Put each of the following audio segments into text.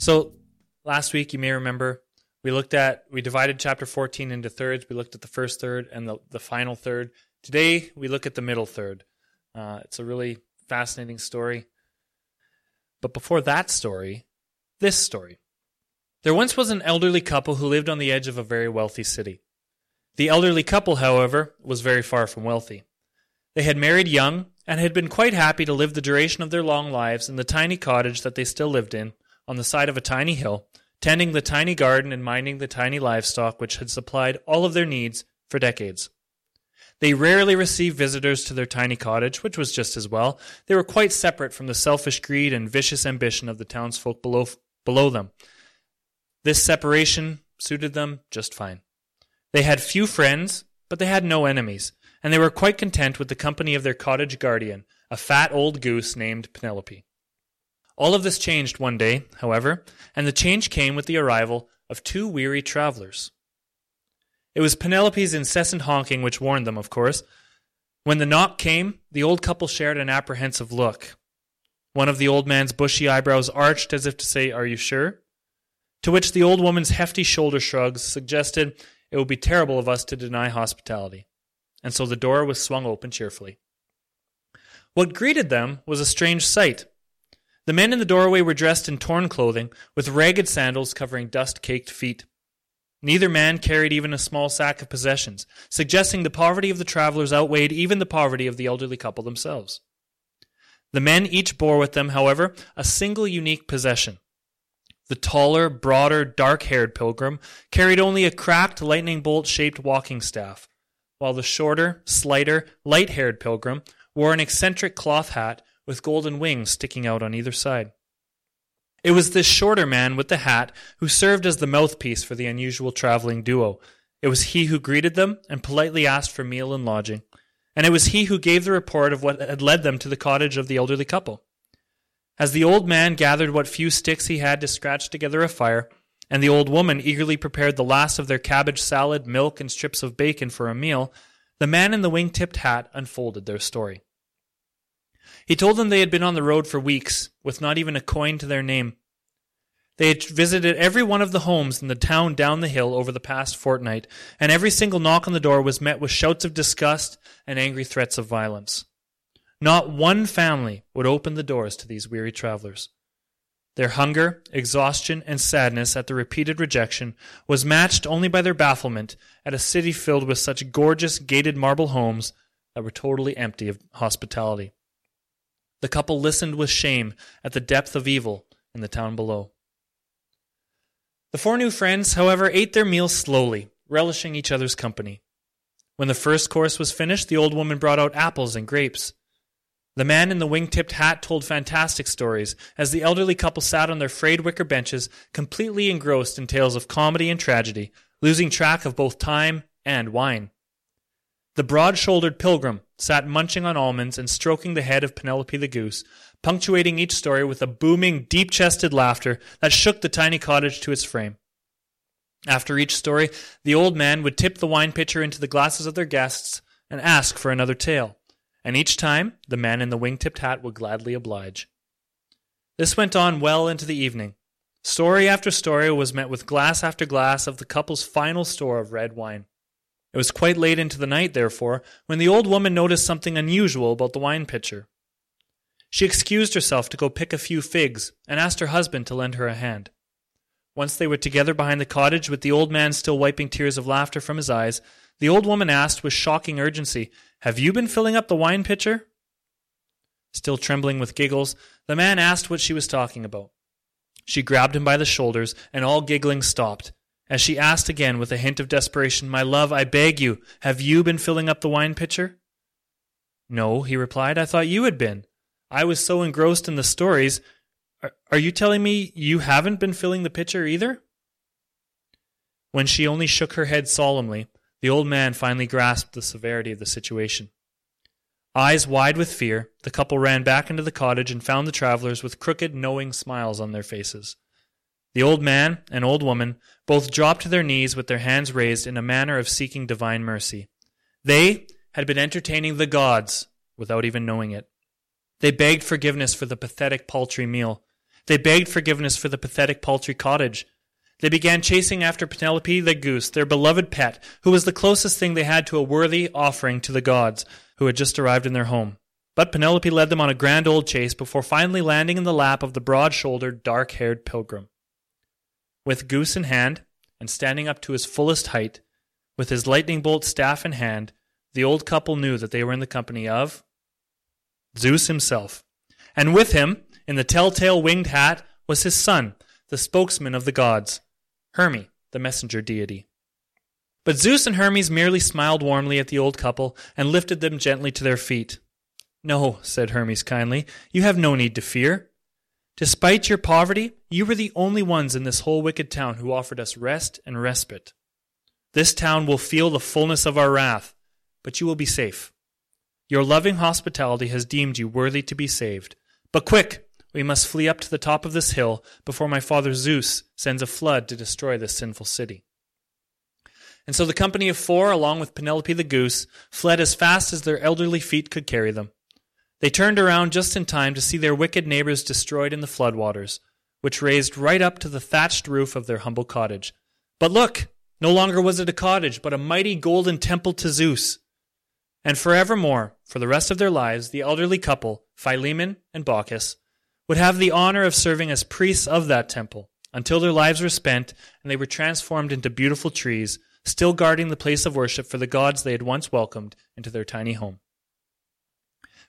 So last week, you may remember, we looked at, we divided chapter 14 into thirds. We looked at the first third and the, the final third. Today, we look at the middle third. Uh, it's a really fascinating story. But before that story, this story. There once was an elderly couple who lived on the edge of a very wealthy city. The elderly couple, however, was very far from wealthy. They had married young and had been quite happy to live the duration of their long lives in the tiny cottage that they still lived in on the side of a tiny hill, tending the tiny garden and minding the tiny livestock which had supplied all of their needs for decades. They rarely received visitors to their tiny cottage, which was just as well. They were quite separate from the selfish greed and vicious ambition of the townsfolk below, below them. This separation suited them just fine. They had few friends, but they had no enemies, and they were quite content with the company of their cottage guardian, a fat old goose named Penelope. All of this changed one day, however, and the change came with the arrival of two weary travelers. It was Penelope's incessant honking which warned them, of course. When the knock came, the old couple shared an apprehensive look. One of the old man's bushy eyebrows arched as if to say, Are you sure? To which the old woman's hefty shoulder shrugs suggested it would be terrible of us to deny hospitality. And so the door was swung open cheerfully. What greeted them was a strange sight. The men in the doorway were dressed in torn clothing, with ragged sandals covering dust caked feet. Neither man carried even a small sack of possessions, suggesting the poverty of the travelers outweighed even the poverty of the elderly couple themselves. The men each bore with them, however, a single unique possession the taller, broader, dark haired pilgrim carried only a cracked, lightning bolt shaped walking staff, while the shorter, slighter, light haired pilgrim wore an eccentric cloth hat with golden wings sticking out on either side. It was this shorter man with the hat who served as the mouthpiece for the unusual traveling duo. It was he who greeted them and politely asked for meal and lodging. And it was he who gave the report of what had led them to the cottage of the elderly couple. As the old man gathered what few sticks he had to scratch together a fire, and the old woman eagerly prepared the last of their cabbage salad, milk, and strips of bacon for a meal, the man in the wing tipped hat unfolded their story. He told them they had been on the road for weeks, with not even a coin to their name. They had visited every one of the homes in the town down the hill over the past fortnight, and every single knock on the door was met with shouts of disgust and angry threats of violence. Not one family would open the doors to these weary travelers. Their hunger, exhaustion, and sadness at the repeated rejection was matched only by their bafflement at a city filled with such gorgeous gated marble homes that were totally empty of hospitality. The couple listened with shame at the depth of evil in the town below. The four new friends, however, ate their meal slowly, relishing each other's company. When the first course was finished, the old woman brought out apples and grapes. The man in the wing tipped hat told fantastic stories as the elderly couple sat on their frayed wicker benches, completely engrossed in tales of comedy and tragedy, losing track of both time and wine. The broad shouldered pilgrim sat munching on almonds and stroking the head of Penelope the goose, punctuating each story with a booming, deep chested laughter that shook the tiny cottage to its frame. After each story, the old man would tip the wine pitcher into the glasses of their guests and ask for another tale and each time the man in the wing tipped hat would gladly oblige. This went on well into the evening. Story after story was met with glass after glass of the couple's final store of red wine. It was quite late into the night, therefore, when the old woman noticed something unusual about the wine pitcher. She excused herself to go pick a few figs and asked her husband to lend her a hand. Once they were together behind the cottage, with the old man still wiping tears of laughter from his eyes, the old woman asked with shocking urgency, Have you been filling up the wine pitcher? Still trembling with giggles, the man asked what she was talking about. She grabbed him by the shoulders, and all giggling stopped. As she asked again with a hint of desperation, My love, I beg you, have you been filling up the wine pitcher? No, he replied, I thought you had been. I was so engrossed in the stories. Are, are you telling me you haven't been filling the pitcher either? When she only shook her head solemnly, the old man finally grasped the severity of the situation. Eyes wide with fear, the couple ran back into the cottage and found the travelers with crooked, knowing smiles on their faces. The old man and old woman both dropped to their knees with their hands raised in a manner of seeking divine mercy. They had been entertaining the gods without even knowing it. They begged forgiveness for the pathetic, paltry meal, They begged forgiveness for the pathetic paltry cottage. They began chasing after Penelope the goose, their beloved pet, who was the closest thing they had to a worthy offering to the gods, who had just arrived in their home. But Penelope led them on a grand old chase before finally landing in the lap of the broad shouldered, dark haired pilgrim. With goose in hand, and standing up to his fullest height, with his lightning bolt staff in hand, the old couple knew that they were in the company of Zeus himself. And with him, in the telltale winged hat, was his son, the spokesman of the gods, Hermes, the messenger deity. But Zeus and Hermes merely smiled warmly at the old couple and lifted them gently to their feet. No, said Hermes kindly, you have no need to fear. Despite your poverty, you were the only ones in this whole wicked town who offered us rest and respite. This town will feel the fullness of our wrath, but you will be safe. Your loving hospitality has deemed you worthy to be saved. But quick, we must flee up to the top of this hill before my father Zeus sends a flood to destroy this sinful city. And so the company of four, along with Penelope the goose, fled as fast as their elderly feet could carry them. They turned around just in time to see their wicked neighbors destroyed in the floodwaters, which raised right up to the thatched roof of their humble cottage. But look, no longer was it a cottage, but a mighty golden temple to Zeus. And forevermore, for the rest of their lives, the elderly couple, Philemon and Baucis, would have the honor of serving as priests of that temple until their lives were spent and they were transformed into beautiful trees, still guarding the place of worship for the gods they had once welcomed into their tiny home.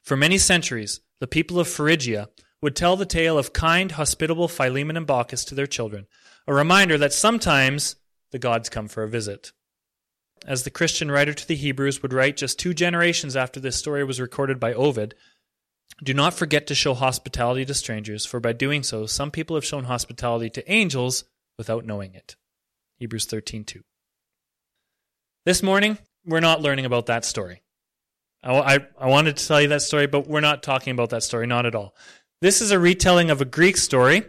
For many centuries, the people of Phrygia would tell the tale of kind, hospitable Philemon and Baucis to their children, a reminder that sometimes the gods come for a visit. As the Christian writer to the Hebrews would write just two generations after this story was recorded by Ovid, do not forget to show hospitality to strangers, for by doing so, some people have shown hospitality to angels without knowing it. Hebrews 13:2. This morning, we're not learning about that story. I, I, wanted to tell you that story, but we're not talking about that story, not at all. This is a retelling of a Greek story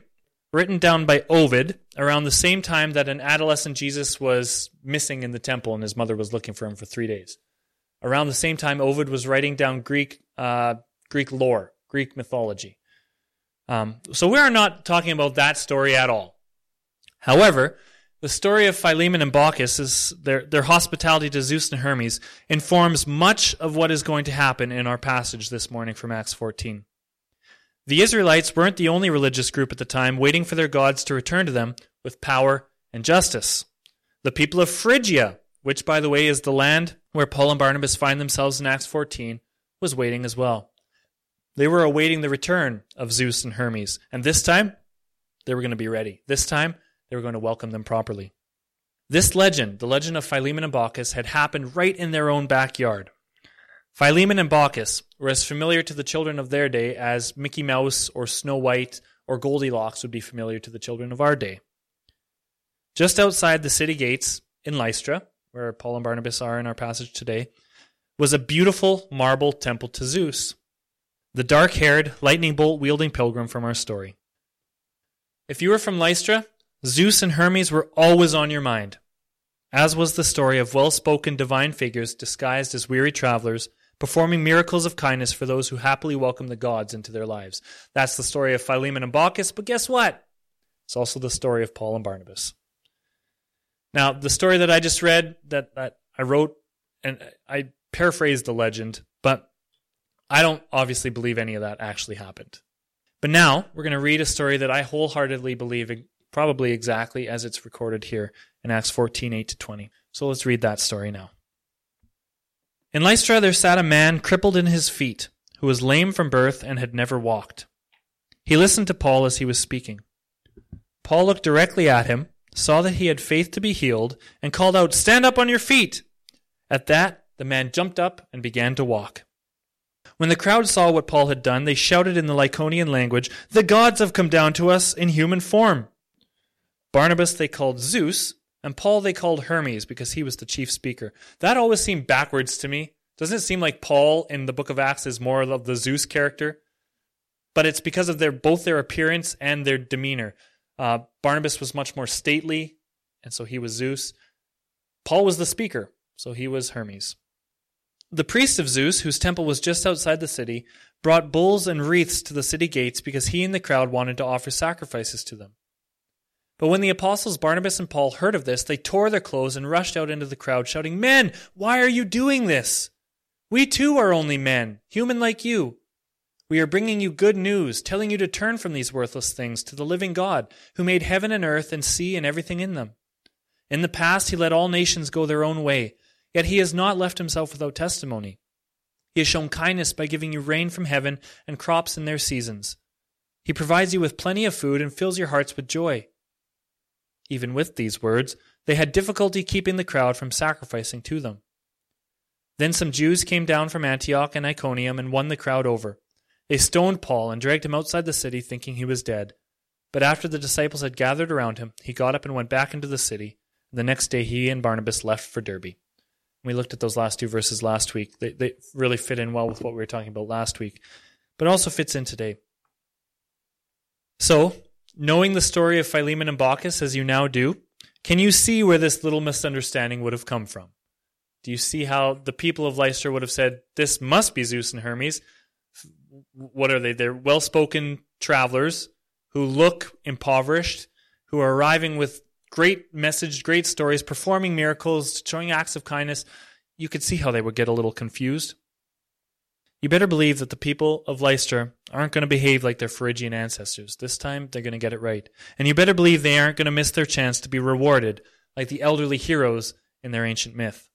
written down by Ovid around the same time that an adolescent Jesus was missing in the temple and his mother was looking for him for three days. Around the same time, Ovid was writing down Greek uh, Greek lore, Greek mythology. Um, so we are not talking about that story at all. However, the story of Philemon and Baucis is their, their hospitality to Zeus and Hermes informs much of what is going to happen in our passage this morning from Acts 14. The Israelites weren't the only religious group at the time waiting for their gods to return to them with power and justice. The people of Phrygia, which by the way is the land where Paul and Barnabas find themselves in Acts 14, was waiting as well. They were awaiting the return of Zeus and Hermes, and this time they were going to be ready. This time they were going to welcome them properly. This legend, the legend of Philemon and Baucis, had happened right in their own backyard. Philemon and Baucis were as familiar to the children of their day as Mickey Mouse or Snow White or Goldilocks would be familiar to the children of our day. Just outside the city gates in Lystra, where Paul and Barnabas are in our passage today, was a beautiful marble temple to Zeus the dark haired, lightning bolt wielding pilgrim from our story. If you were from Lystra, Zeus and Hermes were always on your mind, as was the story of well spoken divine figures disguised as weary travelers, performing miracles of kindness for those who happily welcome the gods into their lives. That's the story of Philemon and Baucis, but guess what? It's also the story of Paul and Barnabas. Now, the story that I just read, that, that I wrote, and I paraphrased the legend, but I don't obviously believe any of that actually happened. But now we're going to read a story that I wholeheartedly believe probably exactly as it's recorded here in Acts 14 8 to 20. So let's read that story now. In Lystra there sat a man crippled in his feet, who was lame from birth and had never walked. He listened to Paul as he was speaking. Paul looked directly at him, saw that he had faith to be healed, and called out, Stand up on your feet! At that, the man jumped up and began to walk. When the crowd saw what Paul had done, they shouted in the Lycaonian language, The gods have come down to us in human form. Barnabas they called Zeus, and Paul they called Hermes because he was the chief speaker. That always seemed backwards to me. Doesn't it seem like Paul in the book of Acts is more of the Zeus character? But it's because of their both their appearance and their demeanor. Uh, Barnabas was much more stately, and so he was Zeus. Paul was the speaker, so he was Hermes. the priest of Zeus, whose temple was just outside the city, brought bulls and wreaths to the city gates because he and the crowd wanted to offer sacrifices to them. But when the apostles Barnabas and Paul heard of this, they tore their clothes and rushed out into the crowd, shouting, Men, why are you doing this? We too are only men, human like you. We are bringing you good news, telling you to turn from these worthless things to the living God, who made heaven and earth and sea and everything in them. In the past, he let all nations go their own way, yet he has not left himself without testimony. He has shown kindness by giving you rain from heaven and crops in their seasons. He provides you with plenty of food and fills your hearts with joy. Even with these words, they had difficulty keeping the crowd from sacrificing to them. Then some Jews came down from Antioch and Iconium and won the crowd over. They stoned Paul and dragged him outside the city, thinking he was dead. But after the disciples had gathered around him, he got up and went back into the city. The next day, he and Barnabas left for Derbe. We looked at those last two verses last week. They, they really fit in well with what we were talking about last week, but also fits in today. So, knowing the story of Philemon and Baucis as you now do, can you see where this little misunderstanding would have come from? Do you see how the people of Lystra would have said, This must be Zeus and Hermes? What are they? They're well spoken travelers who look impoverished, who are arriving with great message, great stories, performing miracles, showing acts of kindness. You could see how they would get a little confused. You better believe that the people of Lystra aren't going to behave like their Phrygian ancestors. This time, they're going to get it right. And you better believe they aren't going to miss their chance to be rewarded like the elderly heroes in their ancient myth.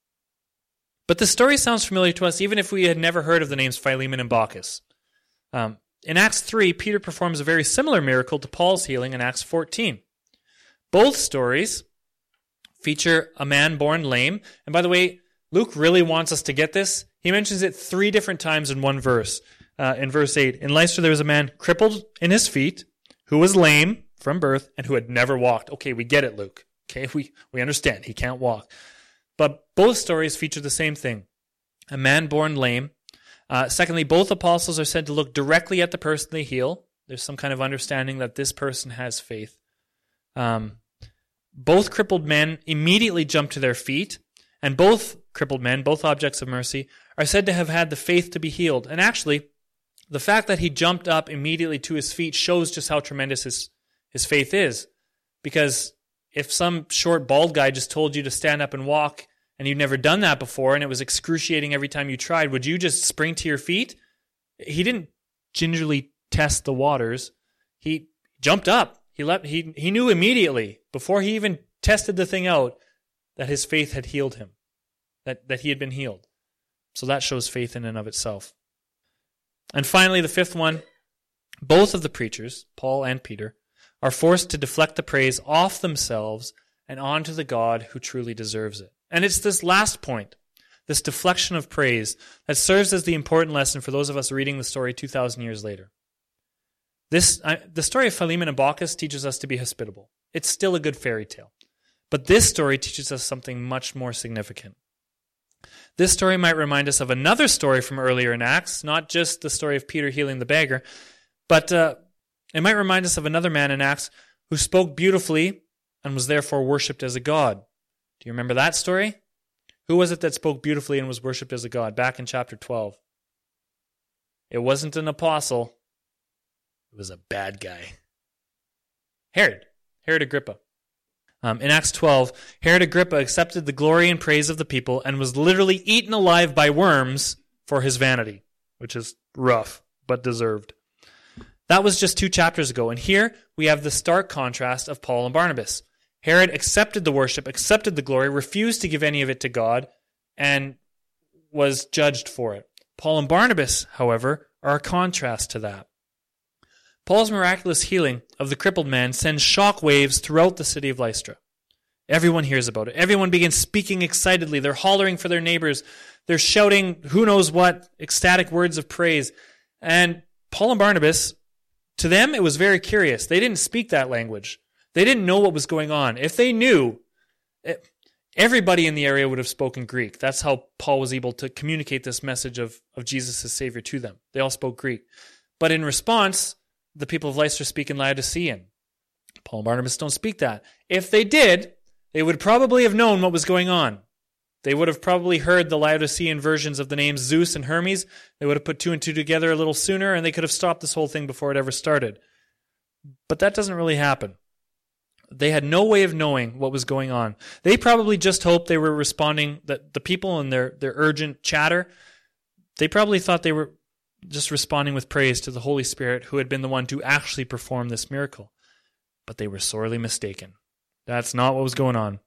But the story sounds familiar to us even if we had never heard of the names Philemon and Baucis. Um, in Acts 3, Peter performs a very similar miracle to Paul's healing in Acts 14. Both stories feature a man born lame. And by the way, Luke really wants us to get this. He mentions it three different times in one verse. Uh, in verse 8, in Lystra there was a man crippled in his feet who was lame from birth and who had never walked. Okay, we get it, Luke. Okay, we, we understand. He can't walk. But both stories feature the same thing a man born lame. Uh, secondly, both apostles are said to look directly at the person they heal. There's some kind of understanding that this person has faith. Um, both crippled men immediately jump to their feet, and both crippled men, both objects of mercy, are said to have had the faith to be healed. And actually, the fact that he jumped up immediately to his feet shows just how tremendous his, his faith is. Because if some short bald guy just told you to stand up and walk and you'd never done that before and it was excruciating every time you tried, would you just spring to your feet? He didn't gingerly test the waters. He jumped up. He let he he knew immediately before he even tested the thing out that his faith had healed him. That that he had been healed. So that shows faith in and of itself. And finally, the fifth one both of the preachers, Paul and Peter, are forced to deflect the praise off themselves and onto the God who truly deserves it. And it's this last point, this deflection of praise, that serves as the important lesson for those of us reading the story 2,000 years later. This, I, the story of Philemon and Baucis teaches us to be hospitable. It's still a good fairy tale. But this story teaches us something much more significant. This story might remind us of another story from earlier in Acts, not just the story of Peter healing the beggar, but uh, it might remind us of another man in Acts who spoke beautifully and was therefore worshipped as a god. Do you remember that story? Who was it that spoke beautifully and was worshipped as a god? Back in chapter 12. It wasn't an apostle, it was a bad guy. Herod, Herod Agrippa. Um, in Acts 12, Herod Agrippa accepted the glory and praise of the people and was literally eaten alive by worms for his vanity, which is rough, but deserved. That was just two chapters ago. And here we have the stark contrast of Paul and Barnabas. Herod accepted the worship, accepted the glory, refused to give any of it to God, and was judged for it. Paul and Barnabas, however, are a contrast to that. Paul's miraculous healing of the crippled man sends shock waves throughout the city of Lystra. Everyone hears about it. Everyone begins speaking excitedly. They're hollering for their neighbors. They're shouting who knows what ecstatic words of praise. And Paul and Barnabas, to them, it was very curious. They didn't speak that language. They didn't know what was going on. If they knew, it, everybody in the area would have spoken Greek. That's how Paul was able to communicate this message of, of Jesus as Savior to them. They all spoke Greek. But in response, the people of Lystra speak in Lycaonian. Paul and Barnabas don't speak that. If they did, they would probably have known what was going on. They would have probably heard the Lycaonian versions of the names Zeus and Hermes. They would have put two and two together a little sooner, and they could have stopped this whole thing before it ever started. But that doesn't really happen. They had no way of knowing what was going on. They probably just hoped they were responding, that the people in their, their urgent chatter, they probably thought they were just responding with praise to the Holy Spirit who had been the one to actually perform this miracle. But they were sorely mistaken. That's not what was going on.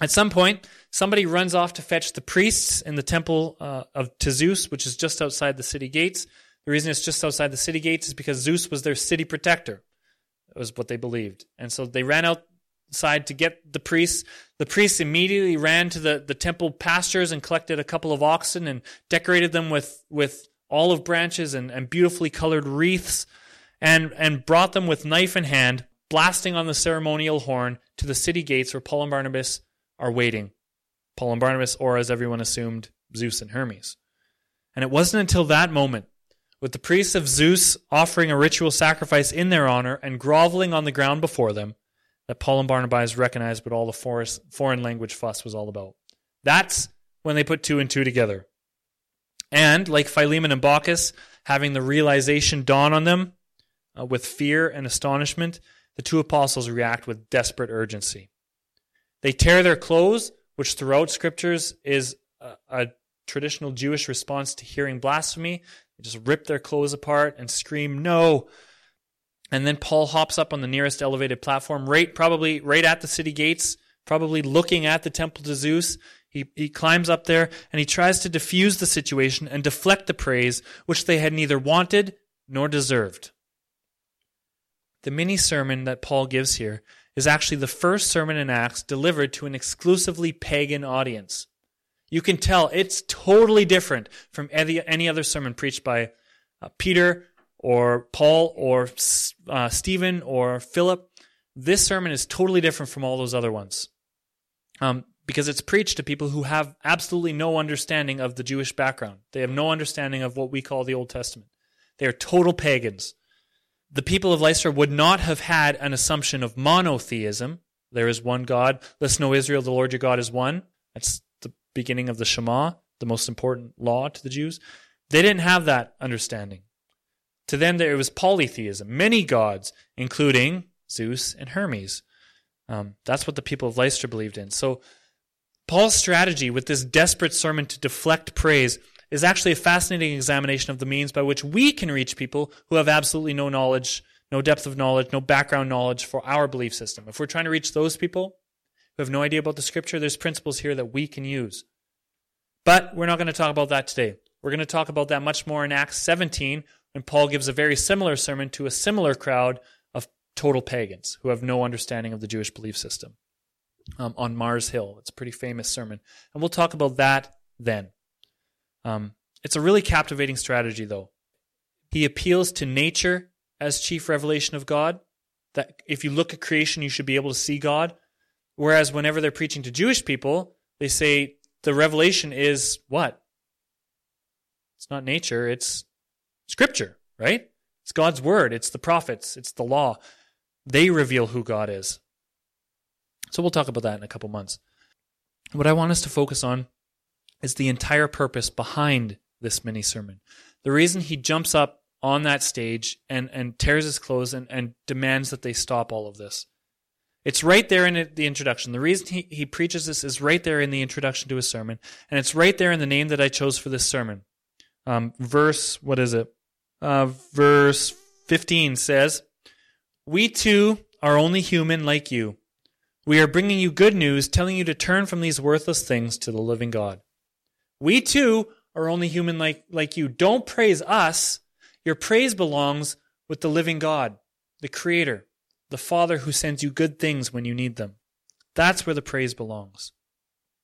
At some point, somebody runs off to fetch the priests in the temple uh, of to Zeus, which is just outside the city gates. The reason it's just outside the city gates is because Zeus was their city protector. It was what they believed. And so they ran outside to get the priests. The priests immediately ran to the, the temple pastures and collected a couple of oxen and decorated them with, with olive branches and, and beautifully colored wreaths and, and brought them with knife in hand, blasting on the ceremonial horn to the city gates where Paul and Barnabas are waiting. Paul and Barnabas, or as everyone assumed, Zeus and Hermes. And it wasn't until that moment, with the priests of Zeus offering a ritual sacrifice in their honor and groveling on the ground before them, that Paul and Barnabas recognized what all the foreign language fuss was all about. That's when they put two and two together. And, like Philemon and Baucis, having the realization dawn on them uh, with fear and astonishment, the two apostles react with desperate urgency. They tear their clothes, which throughout scriptures is a, a traditional Jewish response to hearing blasphemy. They just rip their clothes apart and scream, No! And then Paul hops up on the nearest elevated platform, right probably right at the city gates, probably looking at the temple to Zeus. He, he climbs up there and he tries to diffuse the situation and deflect the praise which they had neither wanted nor deserved. The mini sermon that Paul gives here is actually the first sermon in Acts delivered to an exclusively pagan audience. You can tell it's totally different from any other sermon preached by uh, Peter or Paul or uh, Stephen or Philip. This sermon is totally different from all those other ones um, because it's preached to people who have absolutely no understanding of the Jewish background. They have no understanding of what we call the Old Testament. They are total pagans the people of Lystra would not have had an assumption of monotheism. There is one God. Listen, O Israel, the Lord your God is one. That's the beginning of the Shema, the most important law to the Jews. They didn't have that understanding. To them, there was polytheism, many gods, including Zeus and Hermes. Um, that's what the people of Lystra believed in. So, Paul's strategy with this desperate sermon to deflect praise is actually a fascinating examination of the means by which we can reach people who have absolutely no knowledge, no depth of knowledge, no background knowledge for our belief system. If we're trying to reach those people who have no idea about the scripture, there's principles here that we can use. But we're not going to talk about that today. We're going to talk about that much more in Acts 17 when Paul gives a very similar sermon to a similar crowd of total pagans who have no understanding of the Jewish belief system um, on Mars Hill. It's a pretty famous sermon. And we'll talk about that then. Um, it's a really captivating strategy, though. He appeals to nature as chief revelation of God. That if you look at creation, you should be able to see God. Whereas whenever they're preaching to Jewish people, they say the revelation is what? It's not nature, it's scripture, right? It's God's word, it's the prophets, it's the law. They reveal who God is. So we'll talk about that in a couple months. What I want us to focus on is the entire purpose behind this mini sermon. The reason he jumps up on that stage and, and tears his clothes and, and demands that they stop all of this. It's right there in the introduction. The reason he, he preaches this is right there in the introduction to his sermon, and it's right there in the name that I chose for this sermon. Um, verse, what is it? Uh, verse 15 says, We too are only human like you. We are bringing you good news, telling you to turn from these worthless things to the living God. We too are only human like, like you. Don't praise us. Your praise belongs with the living God, the Creator, the Father who sends you good things when you need them. That's where the praise belongs.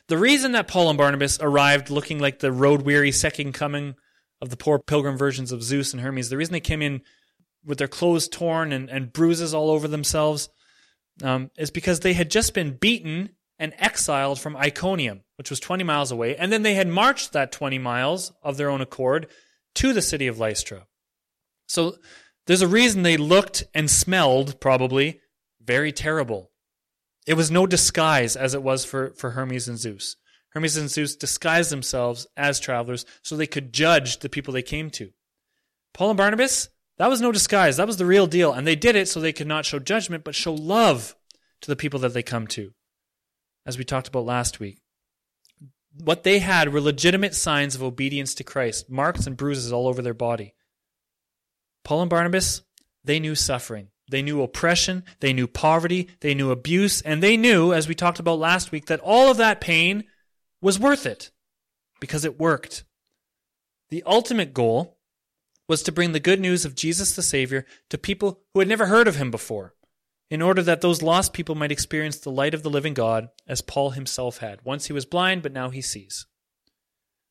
The reason that Paul and Barnabas arrived looking like the road weary second coming of the poor pilgrim versions of Zeus and Hermes, the reason they came in with their clothes torn and, and bruises all over themselves, um, is because they had just been beaten and exiled from Iconium, which was 20 miles away, and then they had marched that 20 miles of their own accord to the city of Lystra. So there's a reason they looked and smelled, probably, very terrible. It was no disguise as it was for, for Hermes and Zeus. Hermes and Zeus disguised themselves as travelers so they could judge the people they came to. Paul and Barnabas, that was no disguise. That was the real deal. And they did it so they could not show judgment, but show love to the people that they come to. As we talked about last week. What they had were legitimate signs of obedience to Christ, marks and bruises all over their body. Paul and Barnabas, they knew suffering. They knew oppression. They knew poverty. They knew abuse. And they knew, as we talked about last week, that all of that pain was worth it because it worked. The ultimate goal was to bring the good news of Jesus the Savior to people who had never heard of him before, in order that those lost people might experience the light of the living God as Paul himself had. Once he was blind, but now he sees.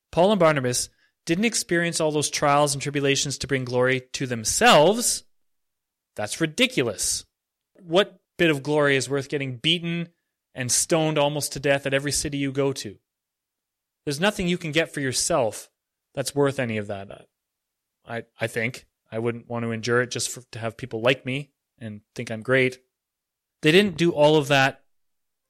Paul and Barnabas didn't experience all those trials and tribulations to bring glory to themselves. That's ridiculous. What bit of glory is worth getting beaten and stoned almost to death at every city you go to? There's nothing you can get for yourself that's worth any of that. I, I think. I wouldn't want to endure it just for, to have people like me and think I'm great. They didn't do all of that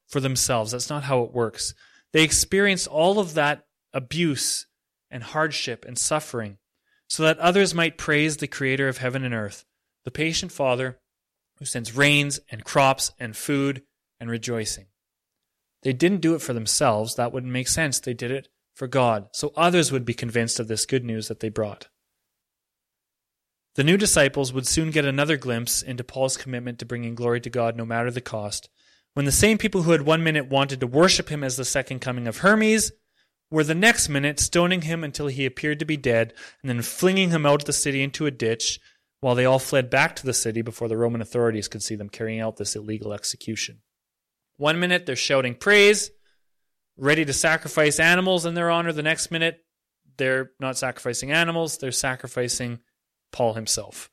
for themselves. That's not how it works. They experienced all of that abuse and hardship and suffering so that others might praise the creator of heaven and earth, the patient Father who sends rains and crops and food and rejoicing. They didn't do it for themselves. That wouldn't make sense. They did it for God, so others would be convinced of this good news that they brought. The new disciples would soon get another glimpse into Paul's commitment to bringing glory to God no matter the cost, when the same people who had one minute wanted to worship him as the second coming of Hermes were the next minute stoning him until he appeared to be dead, and then flinging him out of the city into a ditch, while they all fled back to the city before the Roman authorities could see them carrying out this illegal execution. One minute they're shouting praise, ready to sacrifice animals in their honor. The next minute they're not sacrificing animals, they're sacrificing Paul himself.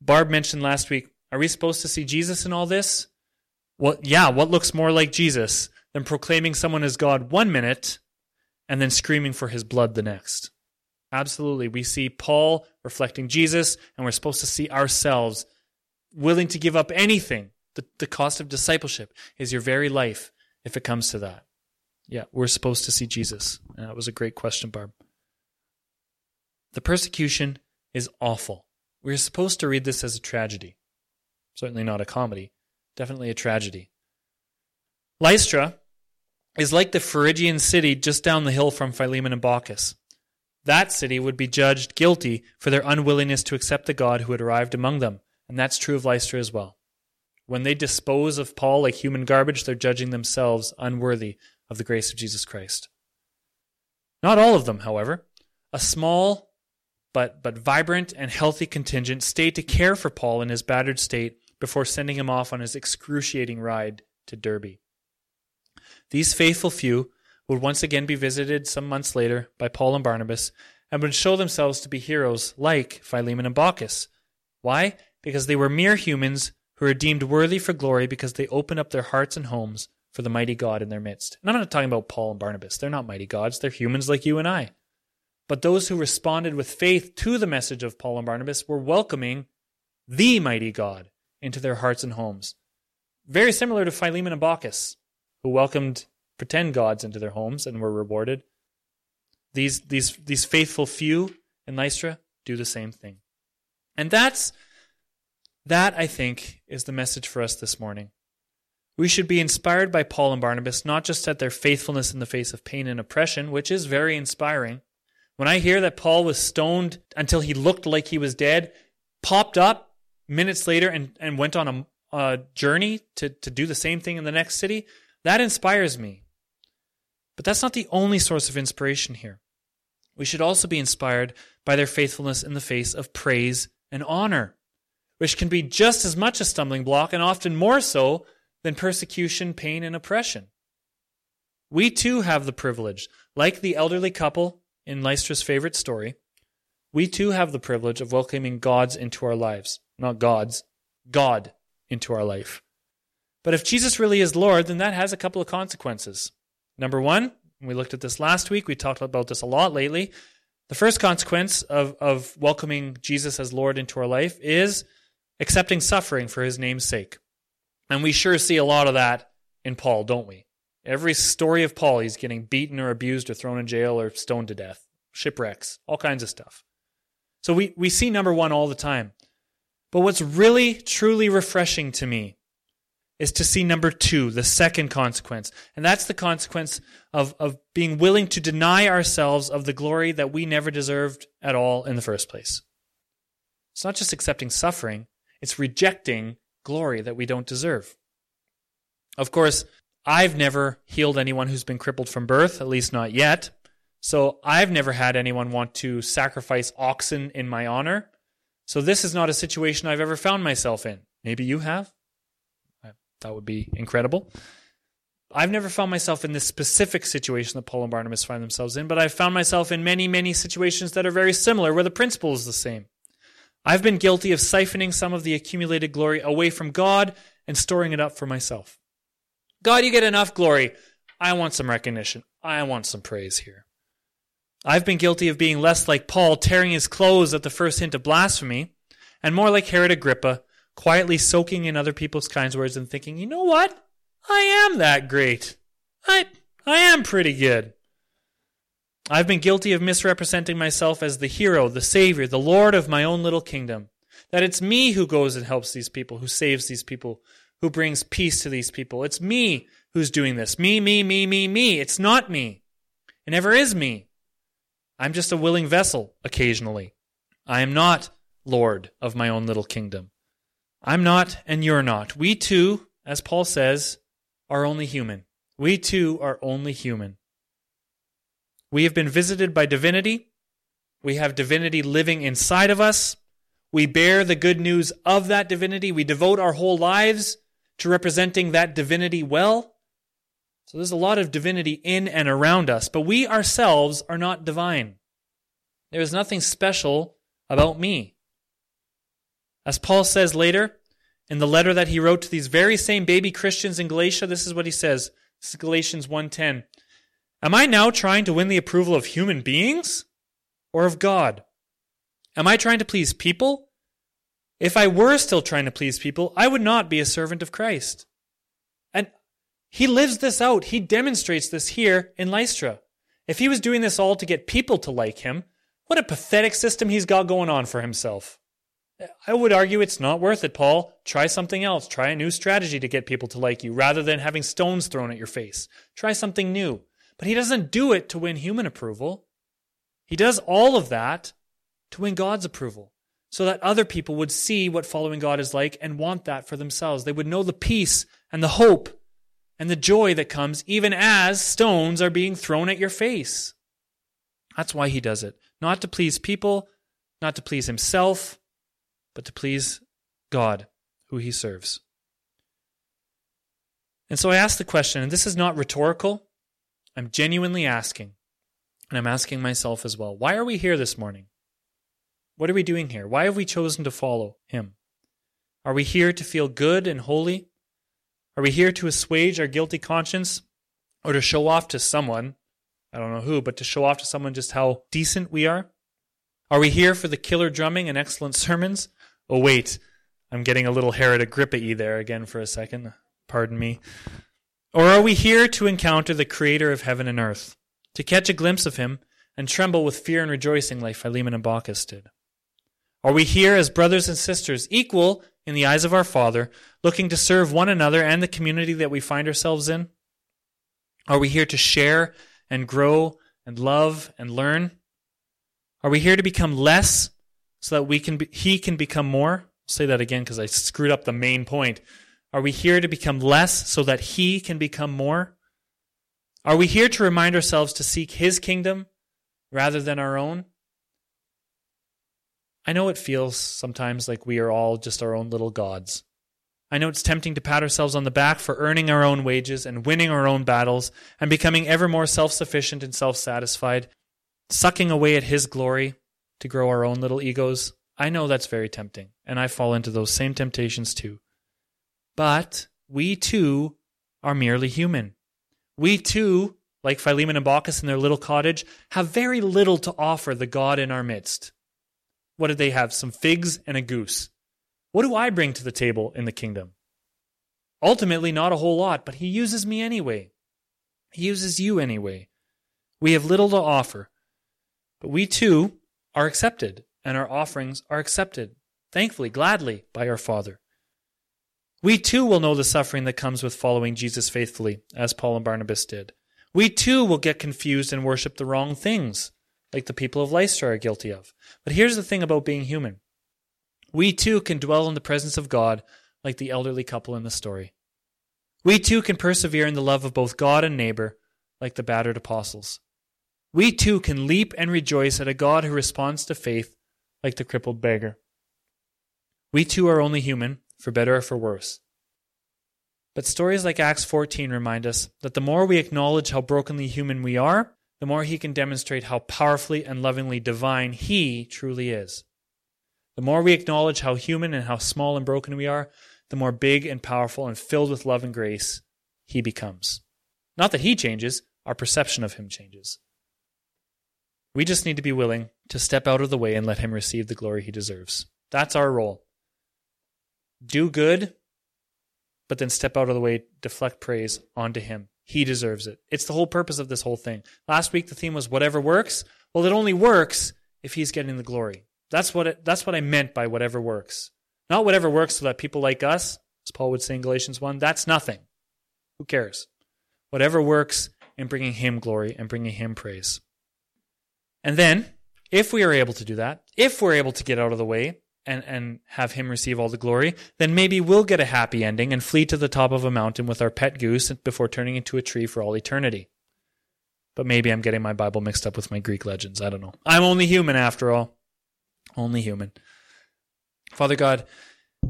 Barb mentioned last week, are we supposed to see Jesus in all this? Well, yeah, what looks more like Jesus than proclaiming someone as God one minute and then screaming for his blood the next? Absolutely. We see Paul reflecting Jesus, and we're supposed to see ourselves willing to give up anything the, the cost of discipleship is your very life if it comes to that. Yeah, we're supposed to see Jesus. And that was a great question, Barb. The persecution is awful. We're supposed to read this as a tragedy. Certainly not a comedy, definitely a tragedy. Lystra is like the Phrygian city just down the hill from Philemon and Baucis. That city would be judged guilty for their unwillingness to accept the God who had arrived among them, and that's true of Lystra as well. When they dispose of Paul like human garbage, they're judging themselves unworthy of the grace of Jesus Christ. Not all of them, however. A small but, but vibrant and healthy contingent stayed to care for Paul in his battered state before sending him off on his excruciating ride to Derbe. These faithful few would once again be visited some months later by Paul and Barnabas and would show themselves to be heroes like Philemon and Baucis. Why? Because they were mere humans who are deemed worthy for glory because they open up their hearts and homes for the mighty God in their midst. And I'm not talking about Paul and Barnabas. They're not mighty gods, they're humans like you and I. But those who responded with faith to the message of Paul and Barnabas were welcoming the mighty God into their hearts and homes. Very similar to Philemon and Baucis, who welcomed pretend gods into their homes and were rewarded. These, these, these faithful few in Lystra do the same thing. And that's that, I think, is the message for us this morning. We should be inspired by Paul and Barnabas, not just at their faithfulness in the face of pain and oppression, which is very inspiring. When I hear that Paul was stoned until he looked like he was dead, popped up minutes later and, and went on a, a journey to, to do the same thing in the next city, that inspires me. But that's not the only source of inspiration here. We should also be inspired by their faithfulness in the face of praise and honor which can be just as much a stumbling block and often more so than persecution, pain, and oppression. We too have the privilege, like the elderly couple in Lystra's favorite story, we too have the privilege of welcoming gods into our lives. Not gods, God into our life. But if Jesus really is Lord, then that has a couple of consequences. Number one, we looked at this last week, we talked about this a lot lately. The first consequence of, of welcoming Jesus as Lord into our life is accepting suffering for his name's sake. And we sure see a lot of that in Paul, don't we? Every story of Paul, he's getting beaten or abused or thrown in jail or stoned to death, shipwrecks, all kinds of stuff. So we, we see number one all the time. But what's really, truly refreshing to me is to see number two, the second consequence. And that's the consequence of, of being willing to deny ourselves of the glory that we never deserved at all in the first place. It's not just accepting suffering, it's rejecting glory that we don't deserve. Of course, I've never healed anyone who's been crippled from birth, at least not yet. So I've never had anyone want to sacrifice oxen in my honor. So this is not a situation I've ever found myself in. Maybe you have. That would be incredible. I've never found myself in this specific situation that Paul and Barnabas find themselves in, but I've found myself in many, many situations that are very similar where the principle is the same. I've been guilty of siphoning some of the accumulated glory away from God and storing it up for myself. God, you get enough glory. I want some recognition. I want some praise here. I've been guilty of being less like Paul, tearing his clothes at the first hint of blasphemy, and more like Herod Agrippa, quietly soaking in other people's kind words and thinking, you know what? I am that great. I, I am pretty good. I've been guilty of misrepresenting myself as the hero, the savior, the lord of my own little kingdom. That it's me who goes and helps these people, who saves these people, who brings peace to these people. It's me who's doing this. Me, me, me, me, me. It's not me. It never is me. I'm just a willing vessel occasionally. I am not Lord of my own little kingdom. I'm not, and you're not. We too, as Paul says, are only human. We too are only human. We have been visited by divinity. We have divinity living inside of us. We bear the good news of that divinity. We devote our whole lives to representing that divinity well. So there's a lot of divinity in and around us, but we ourselves are not divine. There is nothing special about me. As Paul says later in the letter that he wrote to these very same baby Christians in Galatia, this is what he says. This is Galatians 1:10. Am I now trying to win the approval of human beings or of God? Am I trying to please people if I were still trying to please people, I would not be a servant of Christ. And he lives this out. He demonstrates this here in Lystra. If he was doing this all to get people to like him, what a pathetic system he's got going on for himself. I would argue it's not worth it, Paul. Try something else. Try a new strategy to get people to like you rather than having stones thrown at your face. Try something new. But he doesn't do it to win human approval. He does all of that to win God's approval so that other people would see what following God is like and want that for themselves. They would know the peace and the hope and the joy that comes even as stones are being thrown at your face. That's why he does it. Not to please people, not to please himself, but to please God, who he serves. And so I ask the question, and this is not rhetorical, I'm genuinely asking, and I'm asking myself as well why are we here this morning? What are we doing here? Why have we chosen to follow him? Are we here to feel good and holy? Are we here to assuage our guilty conscience or to show off to someone, I don't know who, but to show off to someone just how decent we are? Are we here for the killer drumming and excellent sermons? Oh, wait, I'm getting a little Herod Agrippa there again for a second. Pardon me. Or are we here to encounter the creator of heaven and earth, to catch a glimpse of him and tremble with fear and rejoicing like Philemon and Baucis did? Are we here as brothers and sisters, equal in the eyes of our Father, looking to serve one another and the community that we find ourselves in? Are we here to share and grow and love and learn? Are we here to become less so that we can be, he can become more? I'll say that again because I screwed up the main point. Are we here to become less so that he can become more? Are we here to remind ourselves to seek his kingdom rather than our own? I know it feels sometimes like we are all just our own little gods. I know it's tempting to pat ourselves on the back for earning our own wages and winning our own battles and becoming ever more self sufficient and self satisfied, sucking away at His glory to grow our own little egos. I know that's very tempting, and I fall into those same temptations too. But we too are merely human. We too, like Philemon and Baucis in their little cottage, have very little to offer the God in our midst. What did they have? Some figs and a goose. What do I bring to the table in the kingdom? Ultimately, not a whole lot, but he uses me anyway. He uses you anyway. We have little to offer, but we too are accepted, and our offerings are accepted, thankfully, gladly, by our Father. We too will know the suffering that comes with following Jesus faithfully, as Paul and Barnabas did. We too will get confused and worship the wrong things, like the people of Lystra are guilty of. But here's the thing about being human we too can dwell in the presence of God, like the elderly couple in the story. We too can persevere in the love of both God and neighbor, like the battered apostles. We too can leap and rejoice at a God who responds to faith, like the crippled beggar. We too are only human, for better or for worse. But stories like Acts 14 remind us that the more we acknowledge how brokenly human we are, the more he can demonstrate how powerfully and lovingly divine he truly is. The more we acknowledge how human and how small and broken we are, the more big and powerful and filled with love and grace he becomes. Not that he changes, our perception of him changes. We just need to be willing to step out of the way and let him receive the glory he deserves. That's our role. Do good, but then step out of the way, deflect praise onto him. He deserves it. It's the whole purpose of this whole thing. Last week the theme was whatever works. Well, it only works if he's getting the glory. That's what it, that's what I meant by whatever works. Not whatever works so that people like us, as Paul would say in Galatians 1, that's nothing. Who cares? Whatever works in bringing him glory and bringing him praise. And then, if we are able to do that, if we're able to get out of the way and, and have him receive all the glory, then maybe we'll get a happy ending and flee to the top of a mountain with our pet goose before turning into a tree for all eternity. But maybe I'm getting my Bible mixed up with my Greek legends. I don't know. I'm only human after all. Only human. Father God,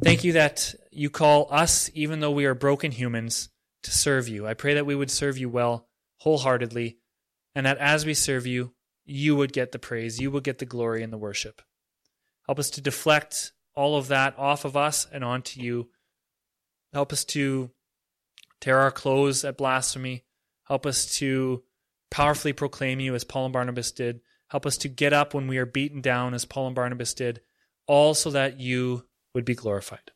thank you that you call us, even though we are broken humans, to serve you. I pray that we would serve you well, wholeheartedly, and that as we serve you, you would get the praise, you would get the glory and the worship. Help us to deflect all of that off of us and onto you. Help us to tear our clothes at blasphemy. Help us to powerfully proclaim you as Paul and Barnabas did. Help us to get up when we are beaten down as Paul and Barnabas did, all so that you would be glorified.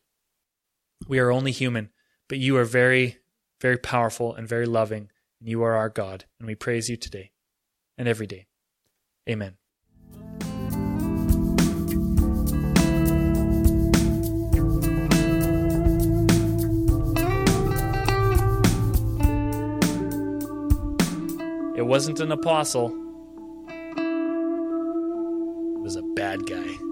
We are only human, but you are very, very powerful and very loving, and you are our God, and we praise you today and every day. Amen. Wasn't an apostle. It was a bad guy.